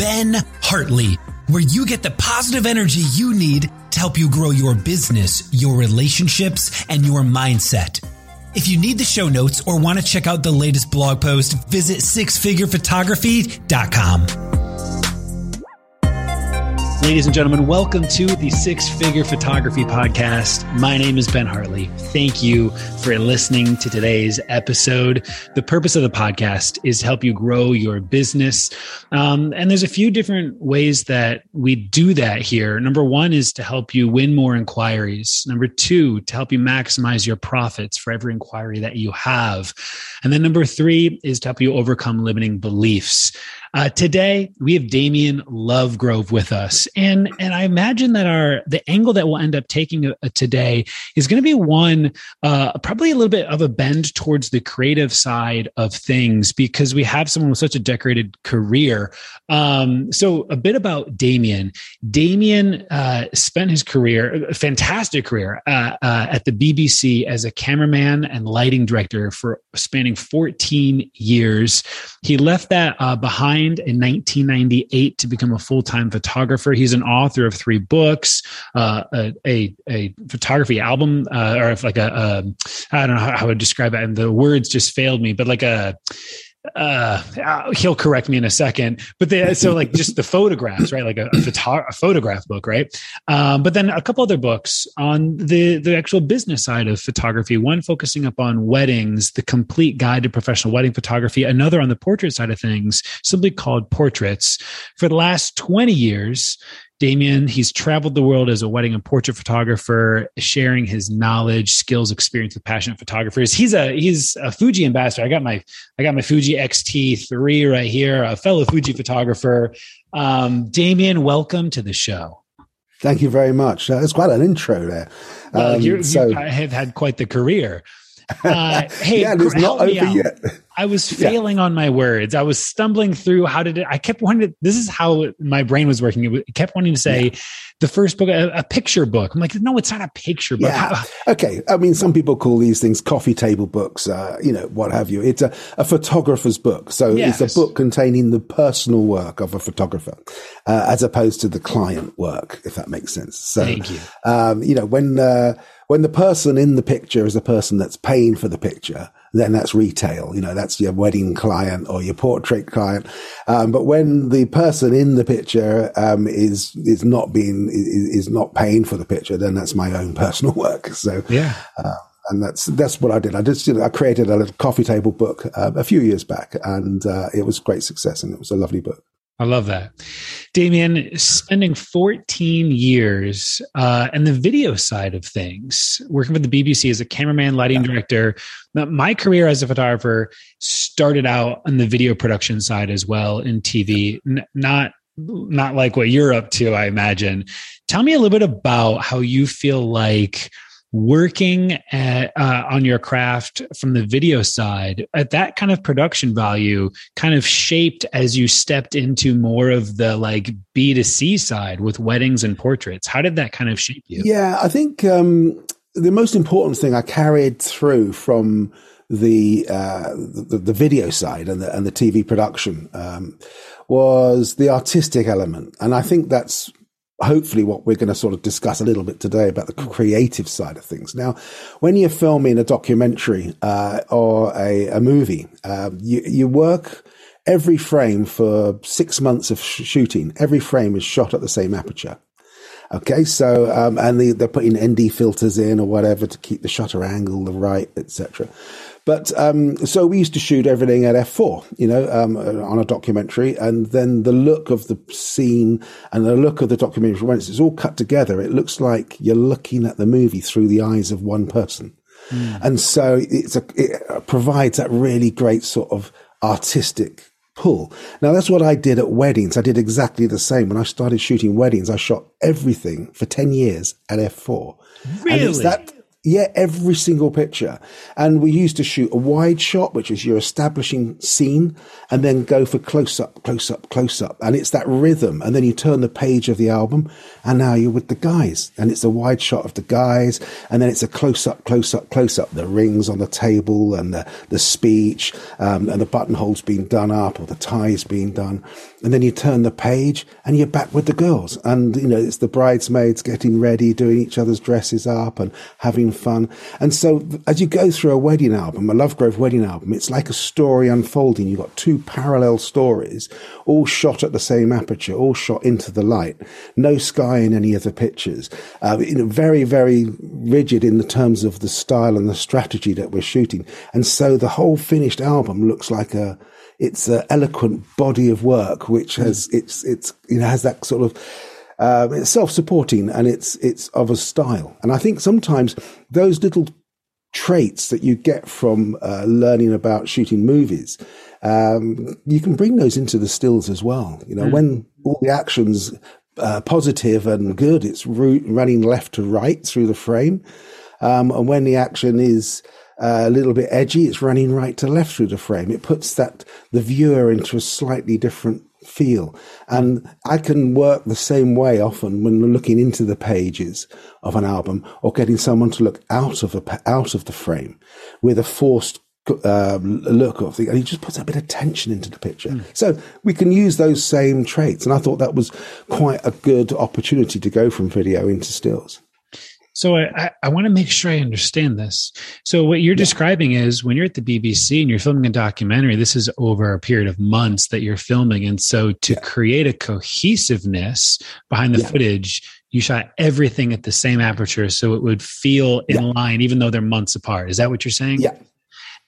Ben Hartley, where you get the positive energy you need to help you grow your business, your relationships, and your mindset. If you need the show notes or want to check out the latest blog post, visit sixfigurephotography.com. Ladies and gentlemen, welcome to the Six Figure Photography Podcast. My name is Ben Hartley. Thank you for listening to today's episode. The purpose of the podcast is to help you grow your business. Um, and there's a few different ways that we do that here. Number one is to help you win more inquiries. Number two, to help you maximize your profits for every inquiry that you have. And then number three is to help you overcome limiting beliefs. Uh, today we have Damien Lovegrove with us, and and I imagine that our the angle that we'll end up taking uh, today is going to be one uh, probably a little bit of a bend towards the creative side of things because we have someone with such a decorated career. Um, so a bit about Damien. Damien uh, spent his career, a fantastic career, uh, uh, at the BBC as a cameraman and lighting director for spanning 14 years. He left that behind in 1998 to become a full time photographer. He's an author of three books, uh, a, a, a, photography album, uh, or like a, a I don't know how I would describe it. And the words just failed me, but like a, uh, uh, he'll correct me in a second, but they, so like just the photographs, right? Like a, a, photo- a photograph book, right? Um, but then a couple other books on the, the actual business side of photography, one focusing up on weddings, the complete guide to professional wedding photography, another on the portrait side of things, simply called portraits. For the last 20 years, Damien, he's traveled the world as a wedding and portrait photographer, sharing his knowledge, skills, experience with passionate photographers. He's a he's a Fuji ambassador. I got my I got my Fuji X-T3 right here, a fellow Fuji photographer. Um, Damien, welcome to the show. Thank you very much. Uh, that's quite an intro there. Well, um, you so, have had quite the career. Uh, hey, yeah, it's not over yet. I was failing yeah. on my words. I was stumbling through. How did it? I kept wanting to. This is how my brain was working. It kept wanting to say yeah. the first book, a, a, picture book. I'm like, no, it's not a picture book. Yeah. How, okay. I mean, some people call these things coffee table books. Uh, you know, what have you? It's a, a photographer's book. So yes. it's a book containing the personal work of a photographer, uh, as opposed to the client work, if that makes sense. So, Thank you. Um, you know, when uh, when the person in the picture is the person that's paying for the picture, then that's retail. You know, that's your wedding client or your portrait client. Um, but when the person in the picture um, is is not being is, is, not paying for the picture, then that's my own personal work. So yeah. Uh, and that's that's what I did. I just you know, I created a little coffee table book uh, a few years back, and uh, it was great success, and it was a lovely book. I love that. Damien, spending 14 years uh, and the video side of things, working with the BBC as a cameraman, lighting yeah. director. My career as a photographer started out on the video production side as well in TV, N- not not like what you're up to, I imagine. Tell me a little bit about how you feel like working at, uh, on your craft from the video side at that kind of production value kind of shaped as you stepped into more of the like b2c side with weddings and portraits. How did that kind of shape you? Yeah i think um, the most important thing i carried through from the, uh, the, the video side and the and the TV production um, was the artistic element, and I think that's hopefully what we're going to sort of discuss a little bit today about the creative side of things. Now, when you're filming a documentary uh, or a, a movie, um, you, you work every frame for six months of sh- shooting. Every frame is shot at the same aperture. Okay, so um, and they, they're putting ND filters in or whatever to keep the shutter angle the right, etc. But um, so we used to shoot everything at f4, you know, um, on a documentary, and then the look of the scene and the look of the documentary when it's all cut together, it looks like you're looking at the movie through the eyes of one person, mm. and so it's a, it provides that really great sort of artistic pull. Now that's what I did at weddings. I did exactly the same. When I started shooting weddings, I shot everything for 10 years at F4. Really? And it's that, yeah, every single picture. And we used to shoot a wide shot, which is your establishing scene, and then go for close up, close up, close up. And it's that rhythm. And then you turn the page of the album, and now you're with the guys. And it's a wide shot of the guys, and then it's a close up, close up, close up. The rings on the table, and the, the speech, um, and the buttonholes being done up, or the ties being done. And then you turn the page, and you're back with the girls. And, you know, it's the bridesmaids getting ready, doing each other's dresses up, and having fun. And so as you go through a wedding album, a Lovegrove wedding album, it's like a story unfolding. You've got two parallel stories, all shot at the same aperture, all shot into the light. No sky in any of the pictures. Uh, you know, very, very rigid in the terms of the style and the strategy that we're shooting. And so the whole finished album looks like a, it's an eloquent body of work, which has, it's, it's, you know, has that sort of, um, it's self-supporting and it's it's of a style. And I think sometimes those little traits that you get from uh, learning about shooting movies, um, you can bring those into the stills as well. You know, mm. when all the actions uh, positive and good, it's ru- running left to right through the frame, um, and when the action is uh, a little bit edgy, it's running right to left through the frame. It puts that the viewer into a slightly different feel. And I can work the same way often when looking into the pages of an album or getting someone to look out of a, out of the frame with a forced um, look of the, and he just puts a bit of tension into the picture. Mm. So we can use those same traits. And I thought that was quite a good opportunity to go from video into stills. So I, I want to make sure I understand this. So what you're yeah. describing is when you're at the BBC and you're filming a documentary, this is over a period of months that you're filming. And so to yeah. create a cohesiveness behind the yeah. footage, you shot everything at the same aperture so it would feel in line, even though they're months apart. Is that what you're saying? Yeah.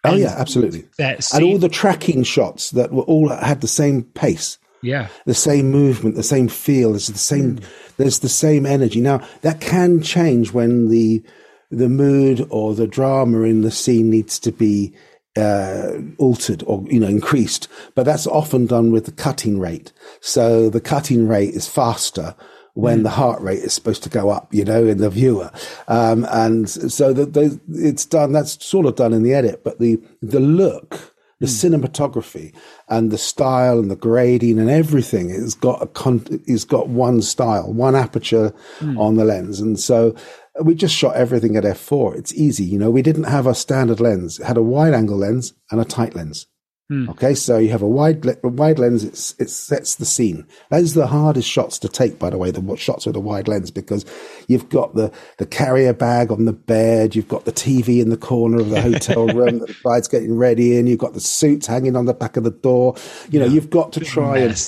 Oh and yeah, absolutely. That and all the tracking shots that were all had the same pace. Yeah. The same movement, the same feel, it's the same mm. There's the same energy. Now that can change when the the mood or the drama in the scene needs to be uh, altered or you know increased, but that's often done with the cutting rate. So the cutting rate is faster when mm. the heart rate is supposed to go up, you know, in the viewer. Um, and so the, the, it's done, that's sort of done in the edit, but the, the look the mm. cinematography and the style and the grading and everything has got a con- has got one style, one aperture mm. on the lens, and so we just shot everything at f4. It's easy, you know. We didn't have a standard lens; it had a wide angle lens and a tight lens. Hmm. Okay, so you have a wide a wide lens. It's, it sets the scene. Those are the hardest shots to take, by the way. The shots with a wide lens because you've got the the carrier bag on the bed. You've got the TV in the corner of the hotel room that the bride's getting ready in. You've got the suits hanging on the back of the door. You know, yeah. you've got to try and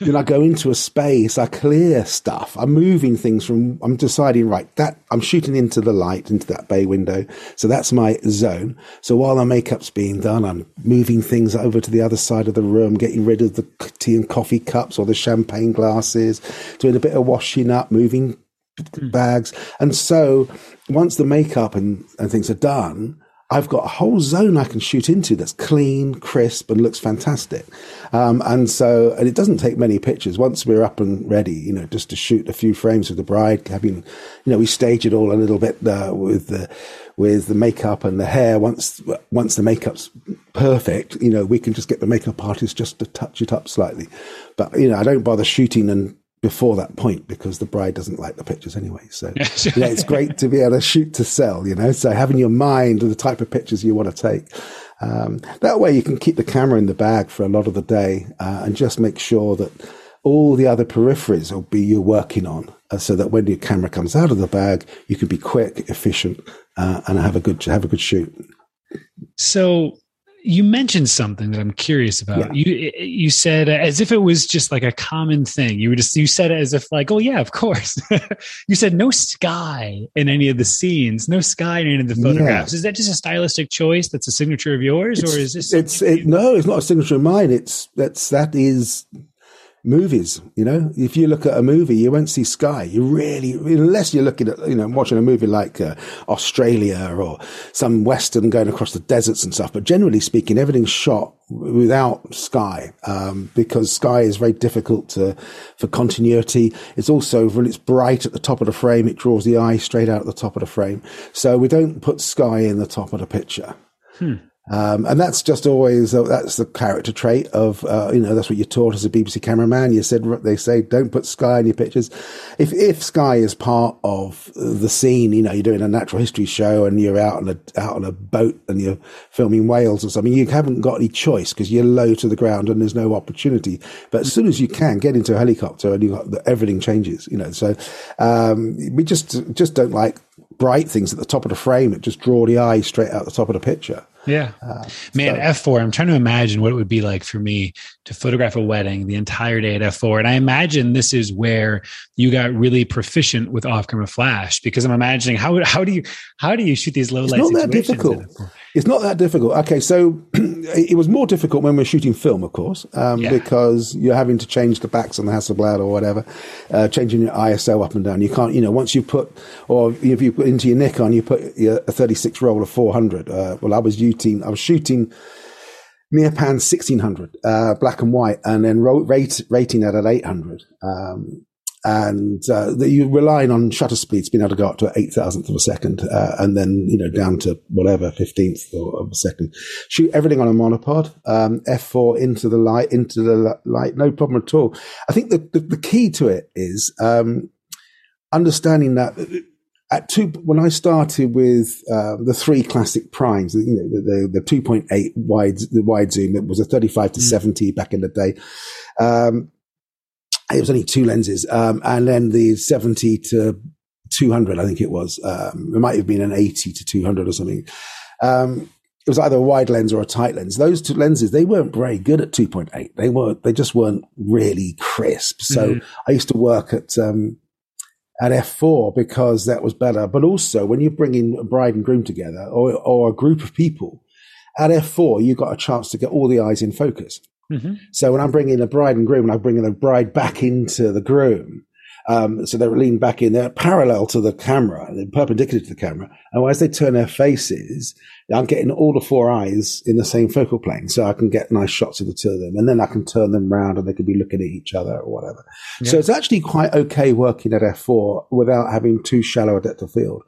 then I go into a space, I clear stuff. I'm moving things from, I'm deciding, right, that I'm shooting into the light, into that bay window. So that's my zone. So while the makeup's being done, I'm moving things over to the other side of the room, getting rid of the tea and coffee cups or the champagne glasses, doing a bit of washing up, moving hmm. bags. And so once the makeup and, and things are done, I've got a whole zone I can shoot into that's clean, crisp, and looks fantastic. Um, and so, and it doesn't take many pictures. Once we're up and ready, you know, just to shoot a few frames of the bride, having, you know, we stage it all a little bit uh, with the with the makeup and the hair. Once once the makeup's perfect, you know, we can just get the makeup artist just to touch it up slightly. But you know, I don't bother shooting and before that point because the bride doesn't like the pictures anyway. So yeah, it's great to be able to shoot to sell, you know. So having your mind the type of pictures you want to take. Um, that way you can keep the camera in the bag for a lot of the day uh, and just make sure that all the other peripheries will be you're working on uh, so that when your camera comes out of the bag, you can be quick, efficient, uh, and have a good have a good shoot. So you mentioned something that I'm curious about. Yeah. You you said uh, as if it was just like a common thing. You were just you said it as if like, oh yeah, of course. you said no sky in any of the scenes, no sky in any of the photographs. Yeah. Is that just a stylistic choice? That's a signature of yours, it's, or is this? It's it, no, it's not a signature of mine. It's that's that is movies. You know, if you look at a movie, you won't see sky. You really, unless you're looking at, you know, watching a movie like uh, Australia or some Western going across the deserts and stuff. But generally speaking, everything's shot without sky, um, because sky is very difficult to, for continuity. It's also, when it's bright at the top of the frame, it draws the eye straight out at the top of the frame. So we don't put sky in the top of the picture. Hmm. Um, and that's just always uh, that's the character trait of uh, you know that's what you're taught as a BBC cameraman. You said they say don't put sky in your pictures. If if sky is part of the scene, you know you're doing a natural history show and you're out on a out on a boat and you're filming whales or something, you haven't got any choice because you're low to the ground and there's no opportunity. But as soon as you can get into a helicopter and you got everything changes, you know. So um, we just just don't like bright things at the top of the frame that just draw the eye straight out the top of the picture. Yeah. Uh, Man, so. F4, I'm trying to imagine what it would be like for me to photograph a wedding the entire day at F4. And I imagine this is where you got really proficient with off camera flash because I'm imagining how, how do you, how do you shoot these low light It's not that difficult. It's not that difficult. Okay. So it was more difficult when we are shooting film, of course, um, yeah. because you're having to change the backs on the Hasselblad or whatever, uh, changing your ISO up and down. You can't, you know, once you put, or if you put into your Nikon, you put a 36 roll of 400. Uh, well, I was shooting, I was shooting Neopan 1600, uh, black and white, and then rate, rating that at 800. Um, and uh, you're relying on shutter speeds being able to go up to eight thousandth of a second, uh, and then you know down to whatever fifteenth of a second. Shoot everything on a monopod, um, f4 into the light, into the light, no problem at all. I think the the, the key to it is um, understanding that at two, when I started with uh, the three classic primes, you know, the, the, the 2.8 wide, the wide zoom, it was a 35 to mm. 70 back in the day. Um, it was only two lenses. Um, and then the 70 to 200, I think it was. Um, it might have been an 80 to 200 or something. Um, it was either a wide lens or a tight lens. Those two lenses, they weren't very good at 2.8. They weren't, they just weren't really crisp. So mm-hmm. I used to work at, um, at f4 because that was better. But also when you're bringing a bride and groom together or, or a group of people at f4, you got a chance to get all the eyes in focus. Mm-hmm. So when I'm bringing a bride and groom and I'm bringing the bride back into the groom, um, so they're leaning back in, they're parallel to the camera, they're perpendicular to the camera. And as they turn their faces, I'm getting all the four eyes in the same focal plane. So I can get nice shots of the two of them. And then I can turn them around and they can be looking at each other or whatever. Yeah. So it's actually quite okay working at F4 without having too shallow a depth of field.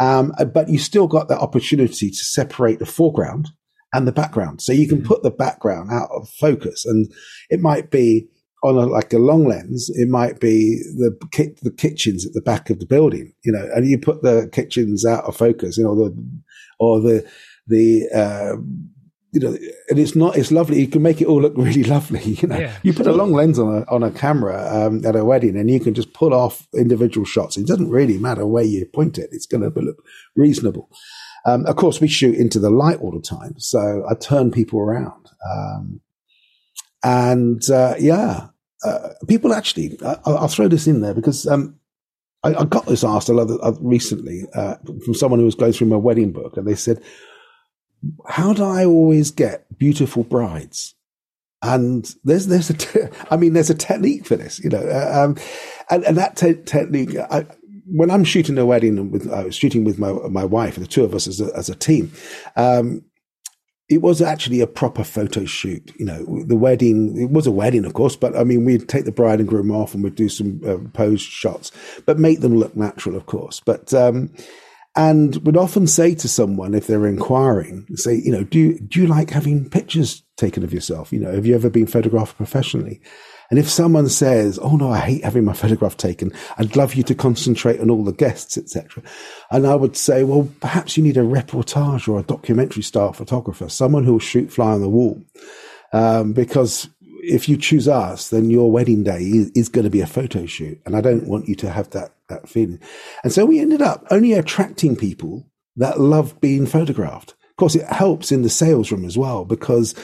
Um, but you still got that opportunity to separate the foreground and the background. So you can mm-hmm. put the background out of focus and it might be on a, like a long lens, it might be the ki- the kitchens at the back of the building, you know, and you put the kitchens out of focus, you know, the or the the uh, you know, and it's not it's lovely. You can make it all look really lovely. You know, yeah. you put a long lens on a on a camera um, at a wedding, and you can just pull off individual shots. It doesn't really matter where you point it; it's going to look reasonable. Um, of course, we shoot into the light all the time, so I turn people around. Um, and uh, yeah, uh, people actually, uh, I'll throw this in there because um, I, I, got this asked uh, recently uh, from someone who was going through my wedding book, and they said, "How do I always get beautiful brides?" And there's there's a te- I mean there's a technique for this, you know, uh, um, and and that te- technique. I, when I'm shooting a wedding with I was shooting with my my wife, the two of us as a, as a team. Um, it was actually a proper photo shoot. You know, the wedding, it was a wedding, of course, but I mean, we'd take the bride and groom off and we'd do some uh, pose shots, but make them look natural, of course. But, um, and would often say to someone if they're inquiring, say, you know, do do you like having pictures taken of yourself? You know, have you ever been photographed professionally? And if someone says, "Oh no, I hate having my photograph taken. I'd love you to concentrate on all the guests, etc." And I would say, "Well, perhaps you need a reportage or a documentary style photographer, someone who will shoot fly on the wall." Um, because if you choose us, then your wedding day is, is, going to be a photo shoot. And I don't want you to have that, that feeling. And so we ended up only attracting people that love being photographed. Of course, it helps in the sales room as well because,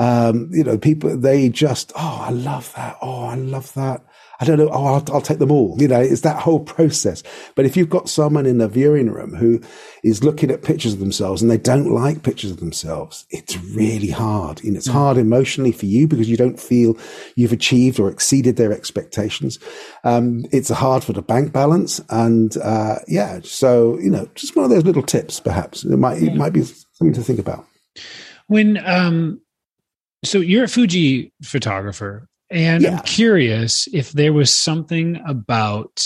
um, you know, people, they just, oh, I love that. Oh, I love that. I don't know. Oh, I'll, I'll, take them all. You know, it's that whole process. But if you've got someone in the viewing room who is looking at pictures of themselves and they don't like pictures of themselves, it's really hard. And it's mm. hard emotionally for you because you don't feel you've achieved or exceeded their expectations. Um, it's hard for the bank balance. And, uh, yeah, so, you know, just one of those little tips, perhaps it might, it might be something to think about. When, um, so you're a Fuji photographer. And yeah. I'm curious if there was something about,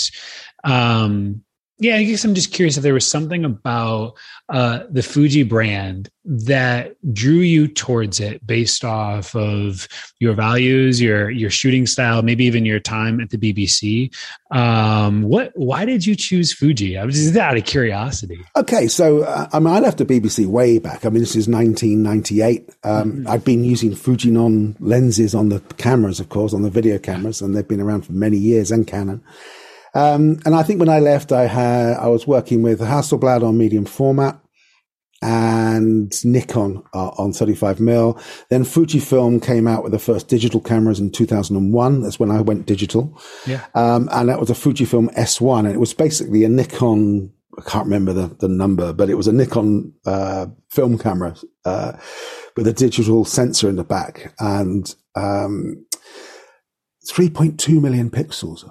um, yeah, I guess I'm just curious if there was something about uh, the Fuji brand that drew you towards it based off of your values, your your shooting style, maybe even your time at the BBC. Um, what? Why did you choose Fuji? I was just out of curiosity. Okay, so uh, I mean, I left the BBC way back. I mean, this is 1998. Um, mm-hmm. I've been using Fujinon lenses on the cameras, of course, on the video cameras, and they've been around for many years, and Canon. Um, and I think when I left, I had I was working with Hasselblad on medium format and Nikon uh, on 35 mil. Then Fujifilm came out with the first digital cameras in 2001. That's when I went digital. Yeah. Um, and that was a Fujifilm S1, and it was basically a Nikon. I can't remember the, the number, but it was a Nikon uh, film camera uh, with a digital sensor in the back and um, 3.2 million pixels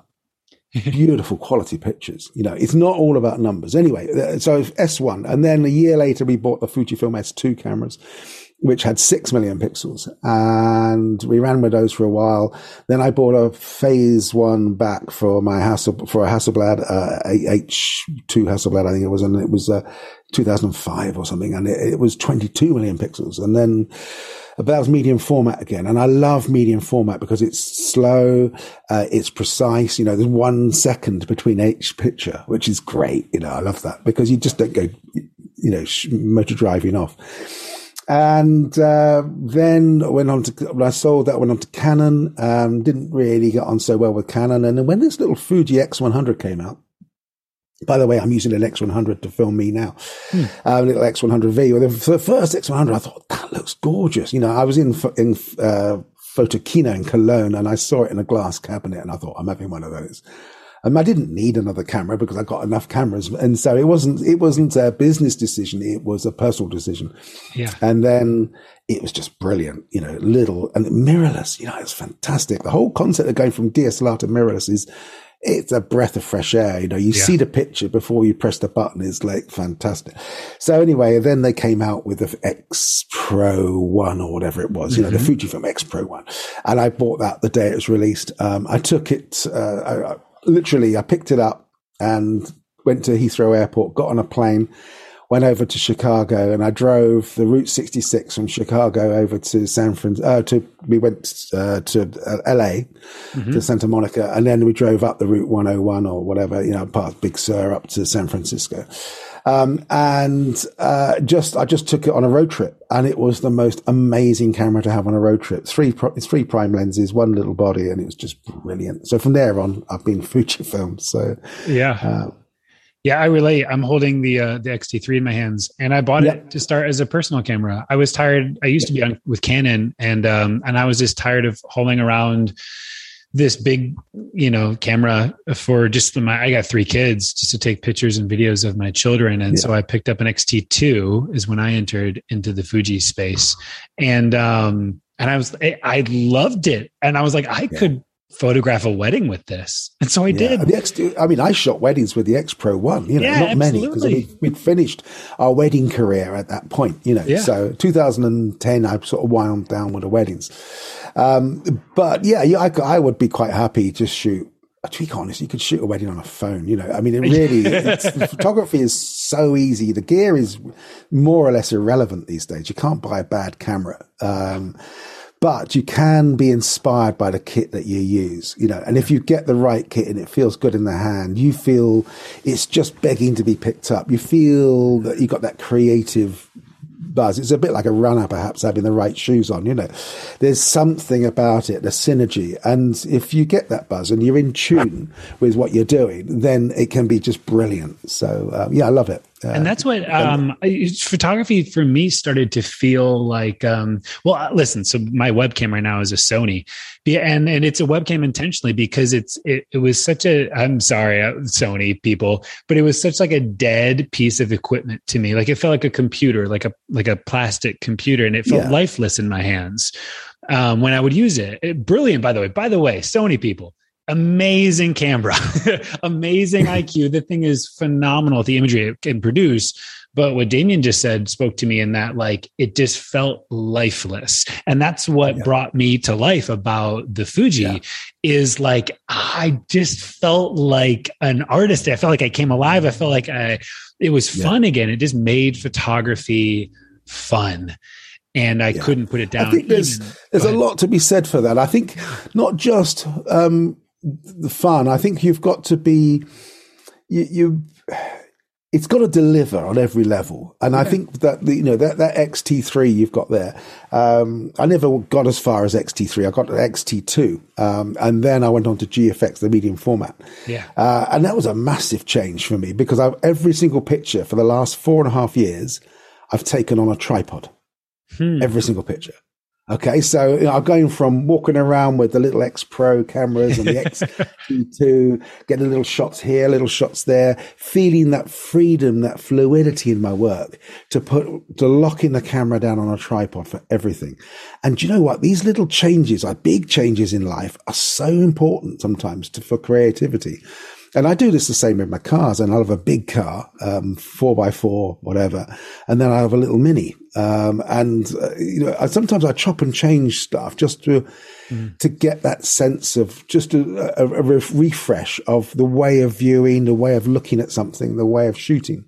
beautiful quality pictures. You know, it's not all about numbers. Anyway, uh, so S1. And then a year later, we bought the Fujifilm S2 cameras, which had six million pixels. And we ran with those for a while. Then I bought a phase one back for my Hassel, for a Hasselblad, uh, H2 Hasselblad, I think it was. And it was, uh, 2005 or something. And it, it was 22 million pixels. And then, about medium format again. And I love medium format because it's slow, uh, it's precise. You know, there's one second between each picture, which is great. You know, I love that because you just don't go, you know, motor driving off. And uh, then went on to when I sold that went on to Canon. Um, didn't really get on so well with Canon. And then when this little Fuji X100 came out, by the way, I'm using an X100 to film me now. Hmm. Uh, a little X100V. Well, the first X100, I thought that looks gorgeous. You know, I was in in uh, Photokina in Cologne, and I saw it in a glass cabinet, and I thought I'm having one of those. And I didn't need another camera because I got enough cameras, and so it wasn't it wasn't a business decision; it was a personal decision. Yeah. And then it was just brilliant, you know, little and mirrorless. You know, it's fantastic. The whole concept of going from DSLR to mirrorless is it's a breath of fresh air. You know, you yeah. see the picture before you press the button. It's like fantastic. So anyway, then they came out with the X Pro One or whatever it was, you mm-hmm. know, the mm-hmm. Fujifilm X Pro One. And I bought that the day it was released. Um, I took it, uh, I, literally, I picked it up and went to Heathrow Airport, got on a plane went over to Chicago and I drove the Route 66 from Chicago over to San Francisco. Uh, to we went uh, to uh, LA mm-hmm. to Santa Monica, and then we drove up the Route 101 or whatever, you know, past Big Sur up to San Francisco. Um, and uh, just I just took it on a road trip, and it was the most amazing camera to have on a road trip. Three three prime lenses, one little body, and it was just brilliant. So from there on, I've been Fujifilm. So yeah. Uh, yeah, I relate. I'm holding the uh, the X-T3 in my hands, and I bought it to start as a personal camera. I was tired. I used to be on with Canon, and um, and I was just tired of holding around this big, you know, camera for just the, my. I got three kids just to take pictures and videos of my children, and yeah. so I picked up an X-T2. Is when I entered into the Fuji space, and um, and I was I, I loved it, and I was like, I yeah. could photograph a wedding with this. And so I yeah. did. The X, I mean, I shot weddings with the X Pro One, you know, yeah, not absolutely. many because I mean, we'd finished our wedding career at that point, you know. Yeah. So 2010, I sort of wound down with the weddings. Um, but yeah, yeah I, I, would be quite happy to shoot. To be honest, you could shoot a wedding on a phone, you know. I mean, it really, photography is so easy. The gear is more or less irrelevant these days. You can't buy a bad camera. Um, but you can be inspired by the kit that you use, you know, and if you get the right kit and it feels good in the hand, you feel it's just begging to be picked up. You feel that you've got that creative buzz. It's a bit like a runner, perhaps having the right shoes on. You know, there's something about it, the synergy, and if you get that buzz and you're in tune with what you're doing, then it can be just brilliant. So um, yeah, I love it. Uh, and that's what um, photography for me started to feel like. Um, well, uh, listen. So my webcam right now is a Sony, and and it's a webcam intentionally because it's it, it was such a. I'm sorry, uh, Sony people, but it was such like a dead piece of equipment to me. Like it felt like a computer, like a like a plastic computer, and it felt yeah. lifeless in my hands um, when I would use it. it. Brilliant, by the way. By the way, Sony people amazing camera, amazing IQ. The thing is phenomenal. The imagery it can produce. But what Damien just said spoke to me in that, like, it just felt lifeless. And that's what yeah. brought me to life about the Fuji yeah. is like, I just felt like an artist. I felt like I came alive. I felt like I, it was fun yeah. again. It just made photography fun and I yeah. couldn't put it down. I think there's even, there's a lot to be said for that. I think not just um, the fun. I think you've got to be you. you it's got to deliver on every level, and. I think that the, you know that that XT3 you've got there. Um, I never got as far as XT3. I got to XT2, um, and then I went on to GFX, the medium format. Yeah, uh, and that was a massive change for me because I've, every single picture for the last four and a half years, I've taken on a tripod. Hmm. Every single picture. Okay, so you know, I'm going from walking around with the little X Pro cameras and the X2, getting little shots here, little shots there, feeling that freedom, that fluidity in my work to put, to locking the camera down on a tripod for everything. And you know what? These little changes, are big changes in life, are so important sometimes to, for creativity. And I do this the same with my cars. And I'll have a big car, um, four by four, whatever. And then I have a little mini. Um, and, uh, you know, I, sometimes I chop and change stuff just to, mm. to get that sense of just a, a, a, refresh of the way of viewing, the way of looking at something, the way of shooting.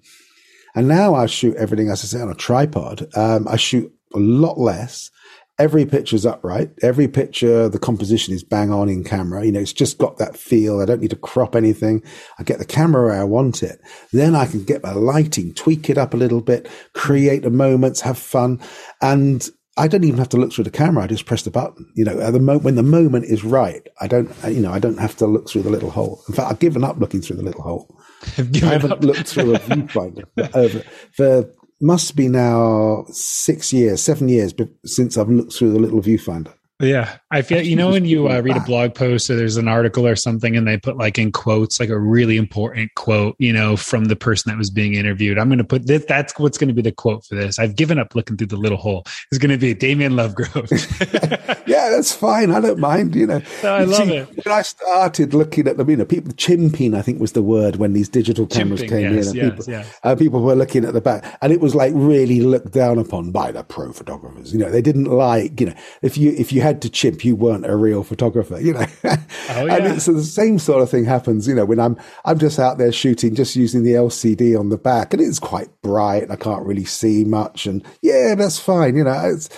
And now I shoot everything, as I say, on a tripod. Um, I shoot a lot less every picture's upright. Every picture, the composition is bang on in camera. You know, it's just got that feel. I don't need to crop anything. I get the camera where I want it. Then I can get my lighting, tweak it up a little bit, create the moments, have fun. And I don't even have to look through the camera. I just press the button. You know, at the moment when the moment is right, I don't, you know, I don't have to look through the little hole. In fact, I've given up looking through the little hole. I haven't up. looked through a viewfinder for, for must be now six years, seven years since I've looked through the little viewfinder. Yeah, I feel you know when you uh, read a blog post or there's an article or something and they put like in quotes like a really important quote, you know, from the person that was being interviewed. I'm going to put this. That's what's going to be the quote for this. I've given up looking through the little hole. It's going to be Damien Lovegrove. yeah, that's fine. I don't mind. You know, no, I love See, it. When I started looking at them, you know, people chimping, I think was the word when these digital cameras chimping, came yes, in. And yes, people, yes. Uh, people were looking at the back, and it was like really looked down upon by the pro photographers. You know, they didn't like. You know, if you if you had to chimp, you weren't a real photographer, you know. Oh, yeah. and so the same sort of thing happens, you know, when I'm I'm just out there shooting, just using the LCD on the back, and it's quite bright. I can't really see much, and yeah, that's fine, you know. It's,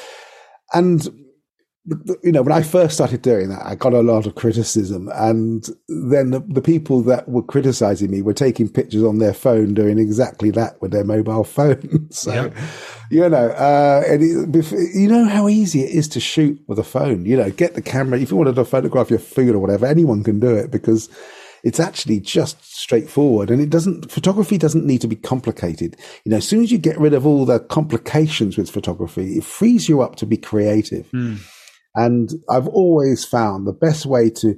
and you know, when I first started doing that, I got a lot of criticism. And then the, the, people that were criticizing me were taking pictures on their phone, doing exactly that with their mobile phone. so, yeah. you know, uh, and it, you know how easy it is to shoot with a phone. You know, get the camera. If you wanted to photograph your food or whatever, anyone can do it because it's actually just straightforward and it doesn't photography doesn't need to be complicated you know as soon as you get rid of all the complications with photography it frees you up to be creative mm. And I've always found the best way to,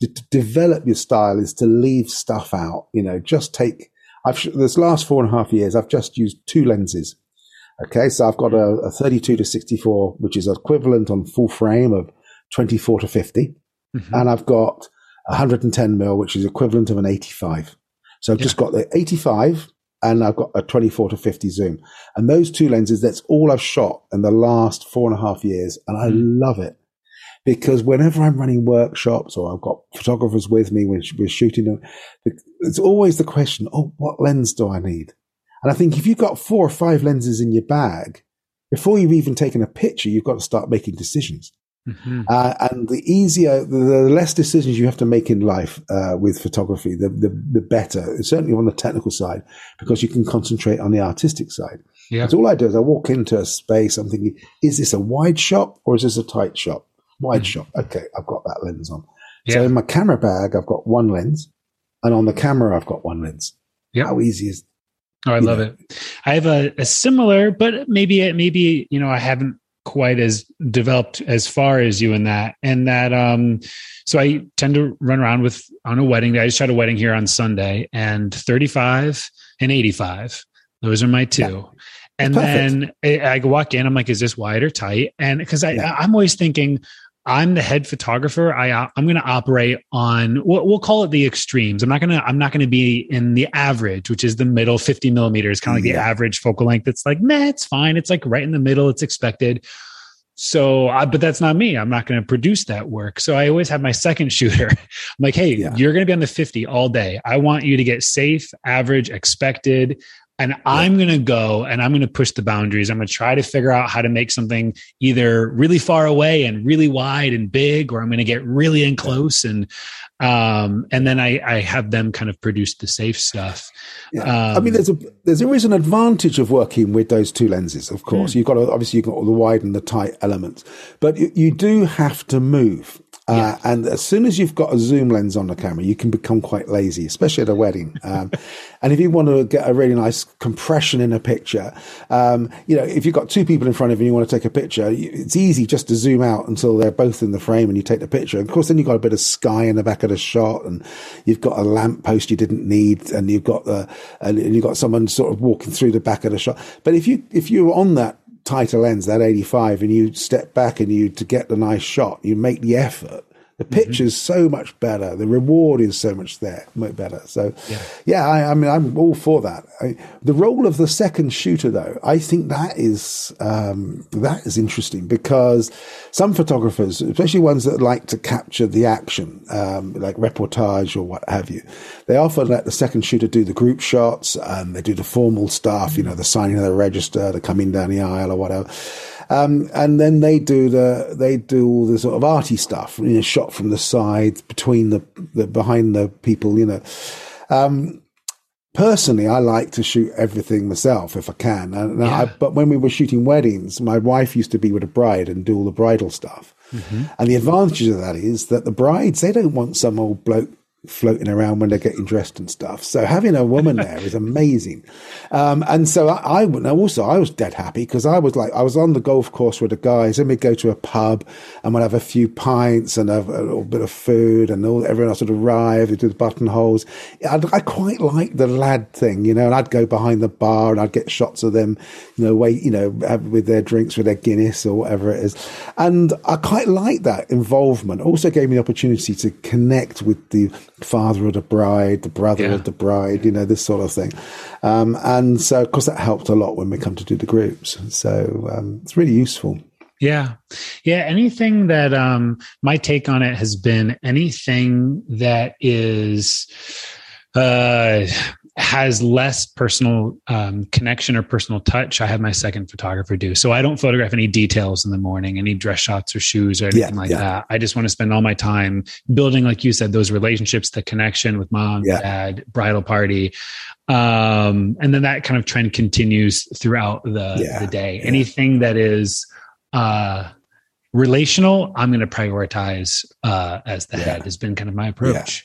to, to develop your style is to leave stuff out. You know, just take, I've, this last four and a half years, I've just used two lenses. Okay. So I've got a, a 32 to 64, which is equivalent on full frame of 24 to 50. Mm-hmm. And I've got 110 mil, which is equivalent of an 85. So I've yeah. just got the 85 and I've got a 24 to 50 zoom. And those two lenses, that's all I've shot in the last four and a half years. And I mm. love it because whenever I'm running workshops or I've got photographers with me when we're shooting them, it's always the question, oh, what lens do I need? And I think if you've got four or five lenses in your bag, before you've even taken a picture, you've got to start making decisions. Mm-hmm. Uh, and the easier, the, the, less decisions you have to make in life uh, with photography, the, the, the better. Certainly on the technical side, because you can concentrate on the artistic side. Yeah. So all I do is I walk into a space. I'm thinking, is this a wide shot or is this a tight shot? Wide mm-hmm. shot. Okay, I've got that lens on. Yeah. So in my camera bag, I've got one lens, and on the camera, I've got one lens. Yeah. How easy is? Oh, I love know? it. I have a, a similar, but maybe maybe you know I haven't quite as developed as far as you in that and that um so i tend to run around with on a wedding day. I just had a wedding here on sunday and 35 and 85 those are my two. Yeah. and then I, I walk in i'm like is this wide or tight? And because i yeah. i'm always thinking I'm the head photographer. I uh, I'm going to operate on we'll, we'll, call it the extremes. I'm not going to I'm not going to be in the average, which is the middle 50 millimeters, kind of like yeah. the average focal length. It's like, nah, it's fine. It's like right in the middle. It's expected. So, uh, but that's not me. I'm not going to produce that work. So I always have my second shooter. I'm like, hey, yeah. you're going to be on the 50 all day. I want you to get safe, average, expected and I'm going to go and I'm going to push the boundaries. I'm going to try to figure out how to make something either really far away and really wide and big, or I'm going to get really in close and um, and then I, I have them kind of produce the safe stuff. Yeah. Um, I mean, there's a there's always an advantage of working with those two lenses. Of course, mm. you've got obviously you've got all the wide and the tight elements, but you, you do have to move. Uh, and as soon as you've got a zoom lens on the camera, you can become quite lazy, especially at a wedding. Um, and if you want to get a really nice compression in a picture, um, you know, if you've got two people in front of you and you want to take a picture, it's easy just to zoom out until they're both in the frame and you take the picture. And of course, then you've got a bit of sky in the back of the shot and you've got a lamp post you didn't need and you've got the, and you've got someone sort of walking through the back of the shot. But if you, if you're on that tighter lens, that 85, and you step back and you, to get the nice shot, you make the effort the pitch mm-hmm. is so much better. The reward is so much there, much better. So, yeah, yeah I, I, mean, I'm all for that. I, the role of the second shooter, though, I think that is um, that is interesting because some photographers, especially ones that like to capture the action, um, like reportage or what have you, they often let the second shooter do the group shots and they do the formal stuff. You know, the signing of the register, the coming down the aisle or whatever. Um, and then they do the they do all the sort of arty stuff, you know, shot from the side between the, the behind the people, you know. Um, personally, I like to shoot everything myself if I can. And yeah. I, but when we were shooting weddings, my wife used to be with a bride and do all the bridal stuff. Mm-hmm. And the advantage of that is that the brides they don't want some old bloke floating around when they're getting dressed and stuff. So having a woman there is amazing. Um, and so I, I also I was dead happy because I was like I was on the golf course with the guys, and we'd go to a pub and we'd have a few pints and have a little bit of food, and all everyone else would arrive with the buttonholes. I, I quite like the lad thing, you know. And I'd go behind the bar and I'd get shots of them, you know, wait, you know, with their drinks, with their Guinness or whatever it is, and I quite like that involvement. Also gave me the opportunity to connect with the father of the bride, the brother yeah. of the bride, you know, this sort of thing. Um, and so, of course, that helped a lot when we come to do the groups. So um, it's really useful. Yeah. Yeah. Anything that um, my take on it has been anything that is uh, has less personal um, connection or personal touch, I have my second photographer do. So I don't photograph any details in the morning, any dress shots or shoes or anything yeah, like yeah. that. I just want to spend all my time building, like you said, those relationships, the connection with mom, yeah. dad, bridal party. Um, and then that kind of trend continues throughout the, the day. Anything that is uh, relational, I'm going to prioritize uh, as the head has been kind of my approach.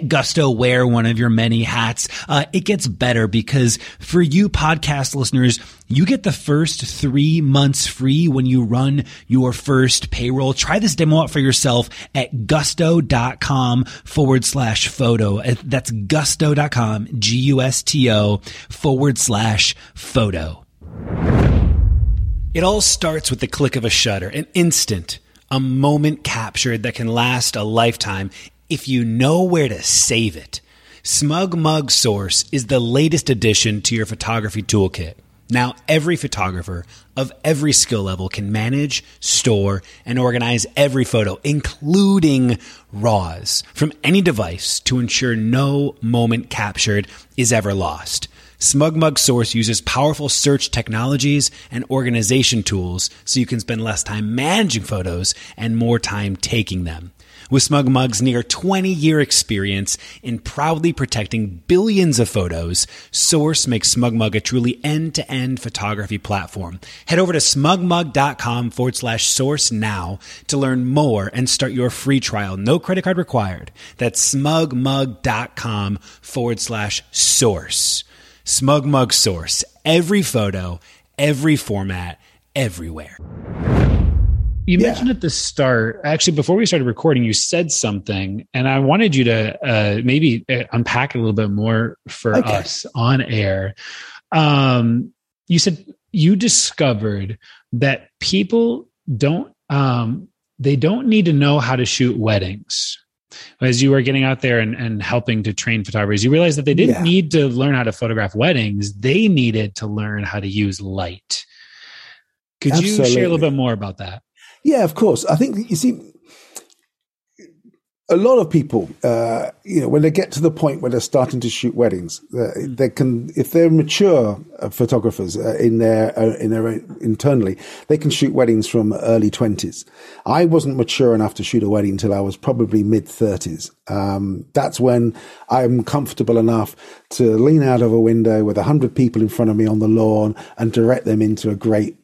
Gusto wear one of your many hats. Uh, it gets better because for you podcast listeners, you get the first three months free when you run your first payroll. Try this demo out for yourself at gusto.com forward slash photo. Uh, that's gusto.com, G-U-S-T-O forward slash photo. It all starts with the click of a shutter, an instant, a moment captured that can last a lifetime if you know where to save it. SmugMug Source is the latest addition to your photography toolkit. Now, every photographer of every skill level can manage, store, and organize every photo, including RAWs, from any device to ensure no moment captured is ever lost. SmugMug Source uses powerful search technologies and organization tools so you can spend less time managing photos and more time taking them. With SmugMug's near 20 year experience in proudly protecting billions of photos, Source makes SmugMug a truly end to end photography platform. Head over to smugmug.com forward slash source now to learn more and start your free trial. No credit card required. That's smugmug.com forward slash source. SmugMug Source. Every photo, every format, everywhere. You yeah. mentioned at the start, actually, before we started recording, you said something, and I wanted you to uh, maybe uh, unpack it a little bit more for okay. us on air. Um, you said you discovered that people don't um, they don't need to know how to shoot weddings. As you were getting out there and, and helping to train photographers, you realized that they didn't yeah. need to learn how to photograph weddings; they needed to learn how to use light. Could Absolutely. you share a little bit more about that? Yeah, of course. I think you see, a lot of people, uh, you know, when they get to the point where they're starting to shoot weddings, uh, they can, if they're mature uh, photographers uh, in their uh, in their internally, they can shoot weddings from early twenties. I wasn't mature enough to shoot a wedding until I was probably mid thirties. Um, that's when I'm comfortable enough to lean out of a window with a hundred people in front of me on the lawn and direct them into a great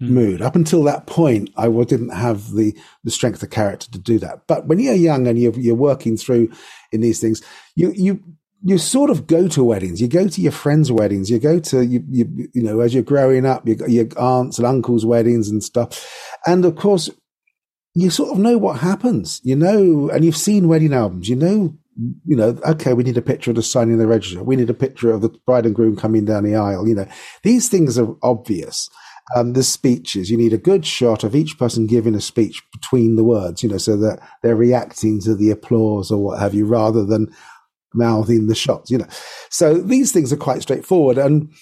mm. mood. Up until that point, I didn't have the, the strength of character to do that. But when you're young and you're, you're working through in these things, you, you, you sort of go to weddings. You go to your friends' weddings. You go to you, you, you know, as you're growing up, you, your aunts and uncles' weddings and stuff. And of course, you sort of know what happens. You know, and you've seen wedding albums. You know, you know, okay, we need a picture of the signing the register. We need a picture of the bride and groom coming down the aisle. You know, these things are obvious um, the speeches. You need a good shot of each person giving a speech between the words, you know, so that they're reacting to the applause or what have you, rather than mouthing the shots, you know. So these things are quite straightforward. And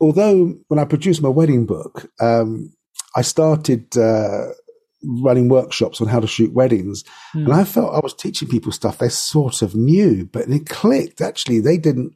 although when I produced my wedding book, um, I started uh, running workshops on how to shoot weddings, mm. and I felt I was teaching people stuff they sort of knew, but it clicked. Actually, they didn't.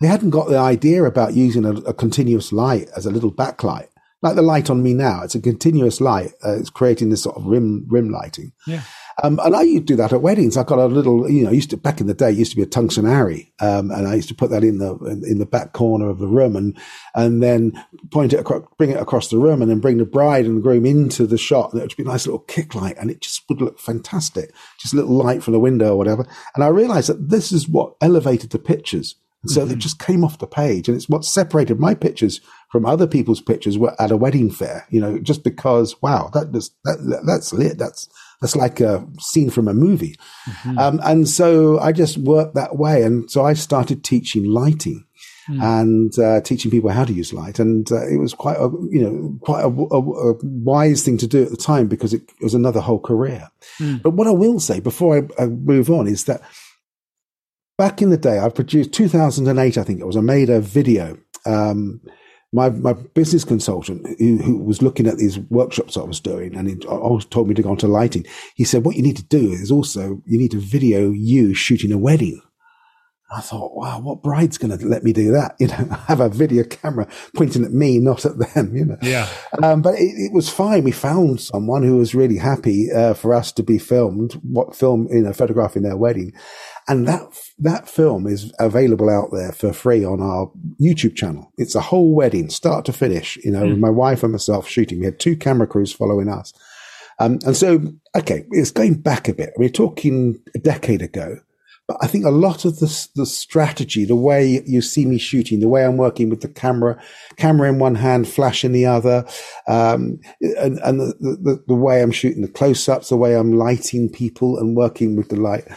They hadn't got the idea about using a, a continuous light as a little backlight like the light on me now. It's a continuous light. Uh, it's creating this sort of rim rim lighting. Yeah. Um, and I used to do that at weddings. I got a little, you know, used to back in the day, used to be a tungsten Arri, um, and I used to put that in the in the back corner of the room, and and then point it across, bring it across the room, and then bring the bride and the groom into the shot. And it would be a nice little kick light, and it just would look fantastic. Just a little light from the window or whatever. And I realized that this is what elevated the pictures So mm-hmm. it just came off the page. And it's what separated my pictures from other people's pictures at a wedding fair, you know, just because, wow, that just, that, that's lit. That's, that's like a scene from a movie. Mm-hmm. Um, and so I just worked that way. And so I started teaching lighting. Mm. and uh, teaching people how to use light. And uh, it was quite a, you know, quite a, a, a, wise thing to do at the time because it was another whole career. Mm. But what I will say before I, I, move on is that back in the day, I produced 2008, I think it was, I made a video. Um, my, my business consultant who, who, was looking at these workshops I was doing and he always told me to go into lighting. He said, what you need to do is also, you need to video you shooting a wedding. I thought, wow, what bride's going to let me do that? You know, have a video camera pointing at me, not at them, you know. Yeah. Um, but it, it, was fine. We found someone who was really happy uh, for us to be filmed, what film, you know, photographing their wedding. And that, that film is available out there for free on our YouTube channel. It's a whole wedding, start to finish, you know, mm. with my wife and myself shooting. We had two camera crews following us. Um, and so, okay, it's going back a bit. We're talking a decade ago. But I think a lot of the, the strategy, the way you see me shooting, the way I'm working with the camera, camera in one hand, flash in the other, um, and, and the, the, the, way I'm shooting the close ups, the way I'm lighting people and working with the light,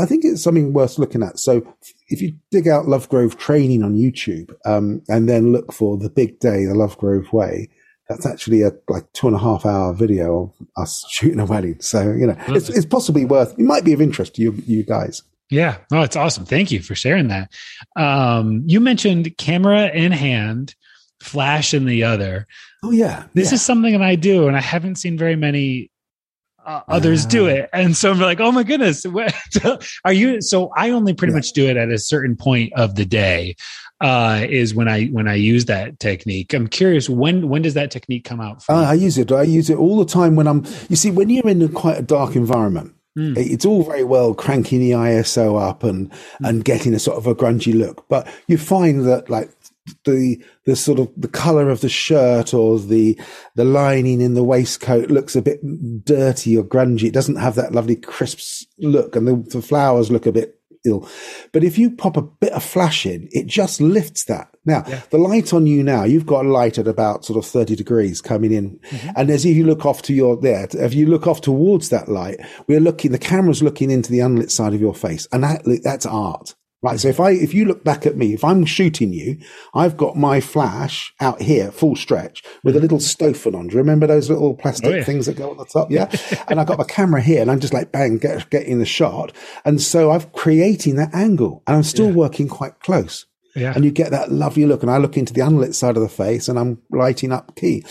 I think it's something worth looking at. So if you dig out Lovegrove training on YouTube, um, and then look for the big day, the Lovegrove way, that's actually a like two and a half hour video of us shooting a wedding. So, you know, it's, it's possibly worth, it might be of interest to you, you guys. Yeah, no, it's awesome. Thank you for sharing that. Um, you mentioned camera in hand, flash in the other. Oh yeah, this yeah. is something that I do, and I haven't seen very many uh, others do it. And so I'm like, oh my goodness, are you? So I only pretty yeah. much do it at a certain point of the day. Uh, is when I when I use that technique. I'm curious when when does that technique come out? Uh, I use it. I use it all the time when I'm. You see, when you're in a, quite a dark environment, Mm. It's all very well cranking the ISO up and, mm. and getting a sort of a grungy look, but you find that like the the sort of the color of the shirt or the the lining in the waistcoat looks a bit dirty or grungy. It doesn't have that lovely crisp look, and the, the flowers look a bit ill. But if you pop a bit of flash in, it just lifts that. Now, yeah. the light on you now, you've got a light at about sort of 30 degrees coming in. Mm-hmm. And as if you look off to your there, if you look off towards that light, we're looking, the camera's looking into the unlit side of your face. And that, that's art. Right. So if I, if you look back at me, if I'm shooting you, I've got my flash out here, full stretch with a little Stofen on. Do you remember those little plastic oh, yeah. things that go on the top? Yeah. and I've got my camera here and I'm just like, bang, get, get in the shot. And so I'm creating that angle and I'm still yeah. working quite close. Yeah. And you get that lovely look. And I look into the unlit side of the face and I'm lighting up key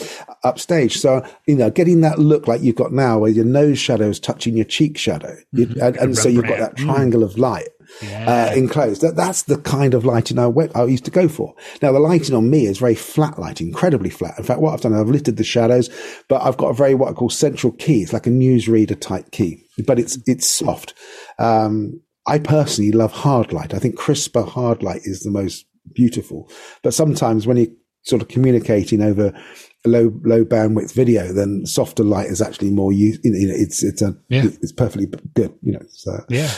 upstage. So, you know, getting that look like you've got now where your nose shadow is touching your cheek shadow. Mm-hmm. and, and so you've got that triangle mm. of light yeah. uh, enclosed. That, that's the kind of lighting I, went, I used to go for. Now, the lighting on me is very flat light, incredibly flat. In fact, what I've done, I've lifted the shadows, but I've got a very what I call central key. It's like a newsreader type key, but it's it's soft. Um, I personally love hard light. I think crisper hard light is the most beautiful. But sometimes when you're sort of communicating over low low bandwidth video, then softer light is actually more use. You know, it's it's a yeah. it's perfectly good. You know, so yeah.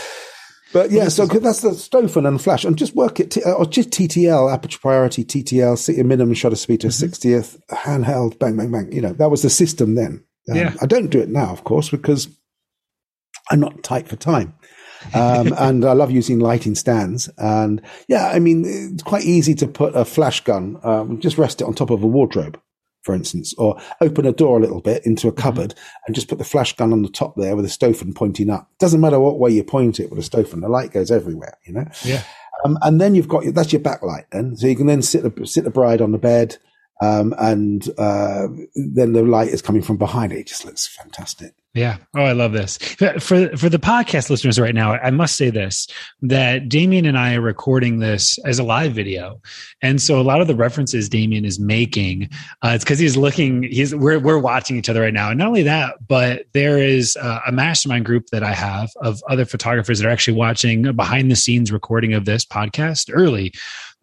But yeah, so that's the Stofen and flash, and just work it, or just TTL, aperture priority, TTL, minimum shutter speed to mm-hmm. 60th, handheld, bang, bang, bang. You know, that was the system then. Um, yeah. I don't do it now, of course, because I'm not tight for time. um, and I love using lighting stands. And yeah, I mean, it's quite easy to put a flash gun, um, just rest it on top of a wardrobe for instance, or open a door a little bit into a mm-hmm. cupboard and just put the flash gun on the top there with a Stofen pointing up. Doesn't matter what way you point it with a Stofen, the light goes everywhere, you know? Yeah. Um, and then you've got, your that's your backlight then. So you can then sit, the, sit the bride on the bed, um, and, uh, then the light is coming from behind it. It just looks fantastic. Yeah. Oh, I love this. For for the podcast listeners right now, I must say this that Damien and I are recording this as a live video. And so a lot of the references Damien is making, uh, it's because he's looking, he's we're we're watching each other right now. And not only that, but there is uh, a mastermind group that I have of other photographers that are actually watching behind the scenes recording of this podcast early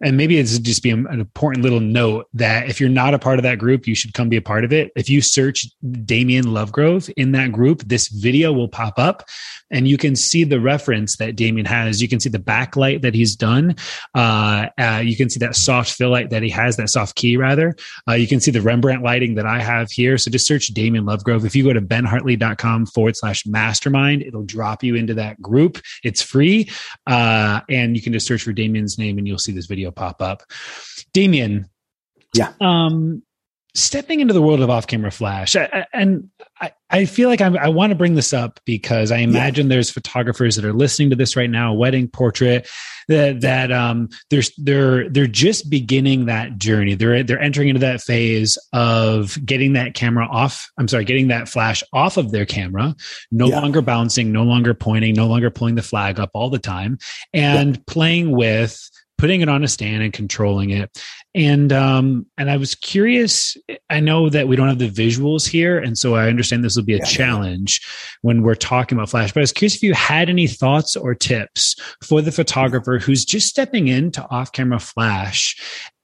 and maybe it's just be an important little note that if you're not a part of that group, you should come be a part of it. If you search Damien Lovegrove in that group, this video will pop up and you can see the reference that Damien has. You can see the backlight that he's done. Uh, uh, you can see that soft fill light that he has, that soft key rather. Uh, you can see the Rembrandt lighting that I have here. So just search Damien Lovegrove. If you go to benhartley.com forward slash mastermind, it'll drop you into that group. It's free. Uh, and you can just search for Damien's name and you'll see this video pop up. Damien. Yeah. Um, stepping into the world of off-camera flash and I, I feel like I'm, i want to bring this up because i imagine yeah. there's photographers that are listening to this right now wedding portrait that that um there's they're they're just beginning that journey they're they're entering into that phase of getting that camera off i'm sorry getting that flash off of their camera no yeah. longer bouncing no longer pointing no longer pulling the flag up all the time and yeah. playing with putting it on a stand and controlling it and um and i was curious i know that we don't have the visuals here and so i understand this will be a yeah, challenge when we're talking about flash but i was curious if you had any thoughts or tips for the photographer who's just stepping into off camera flash